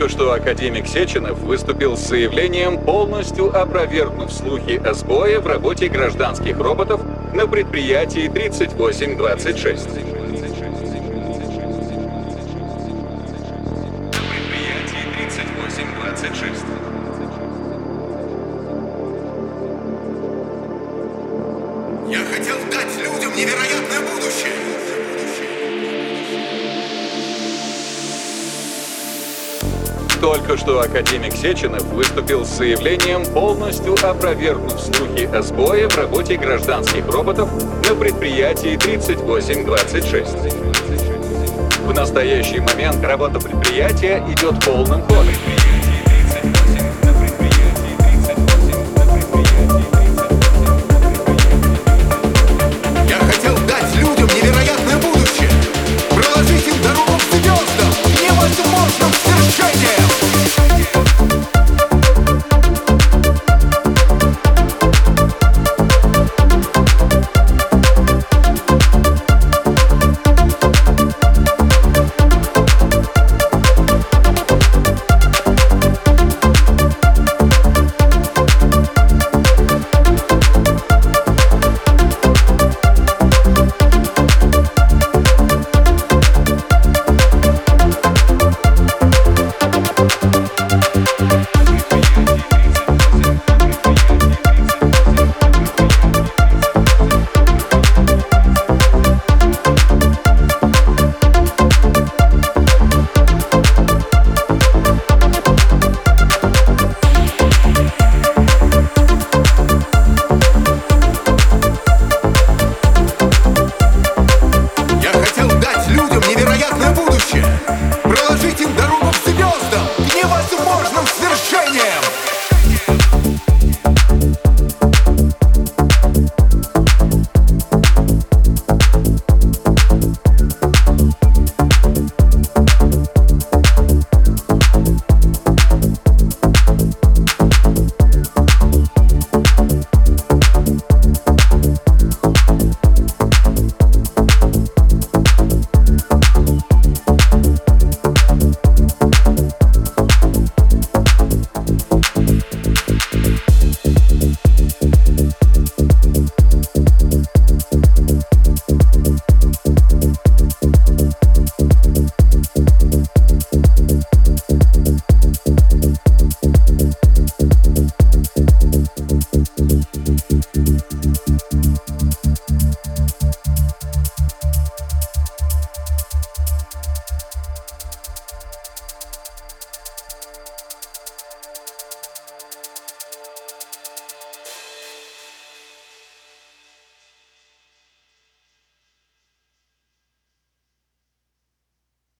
Только что академик Сеченов выступил с заявлением, полностью опровергнув слухи о сбое в работе гражданских роботов на предприятии 3826. Предприятие 3826. Я хотел дать людям невероятное будущее. Только что академик Сеченов выступил с заявлением, полностью опровергнув слухи о сбое в работе гражданских роботов на предприятии 3826. В настоящий момент работа предприятия идет полным ходом.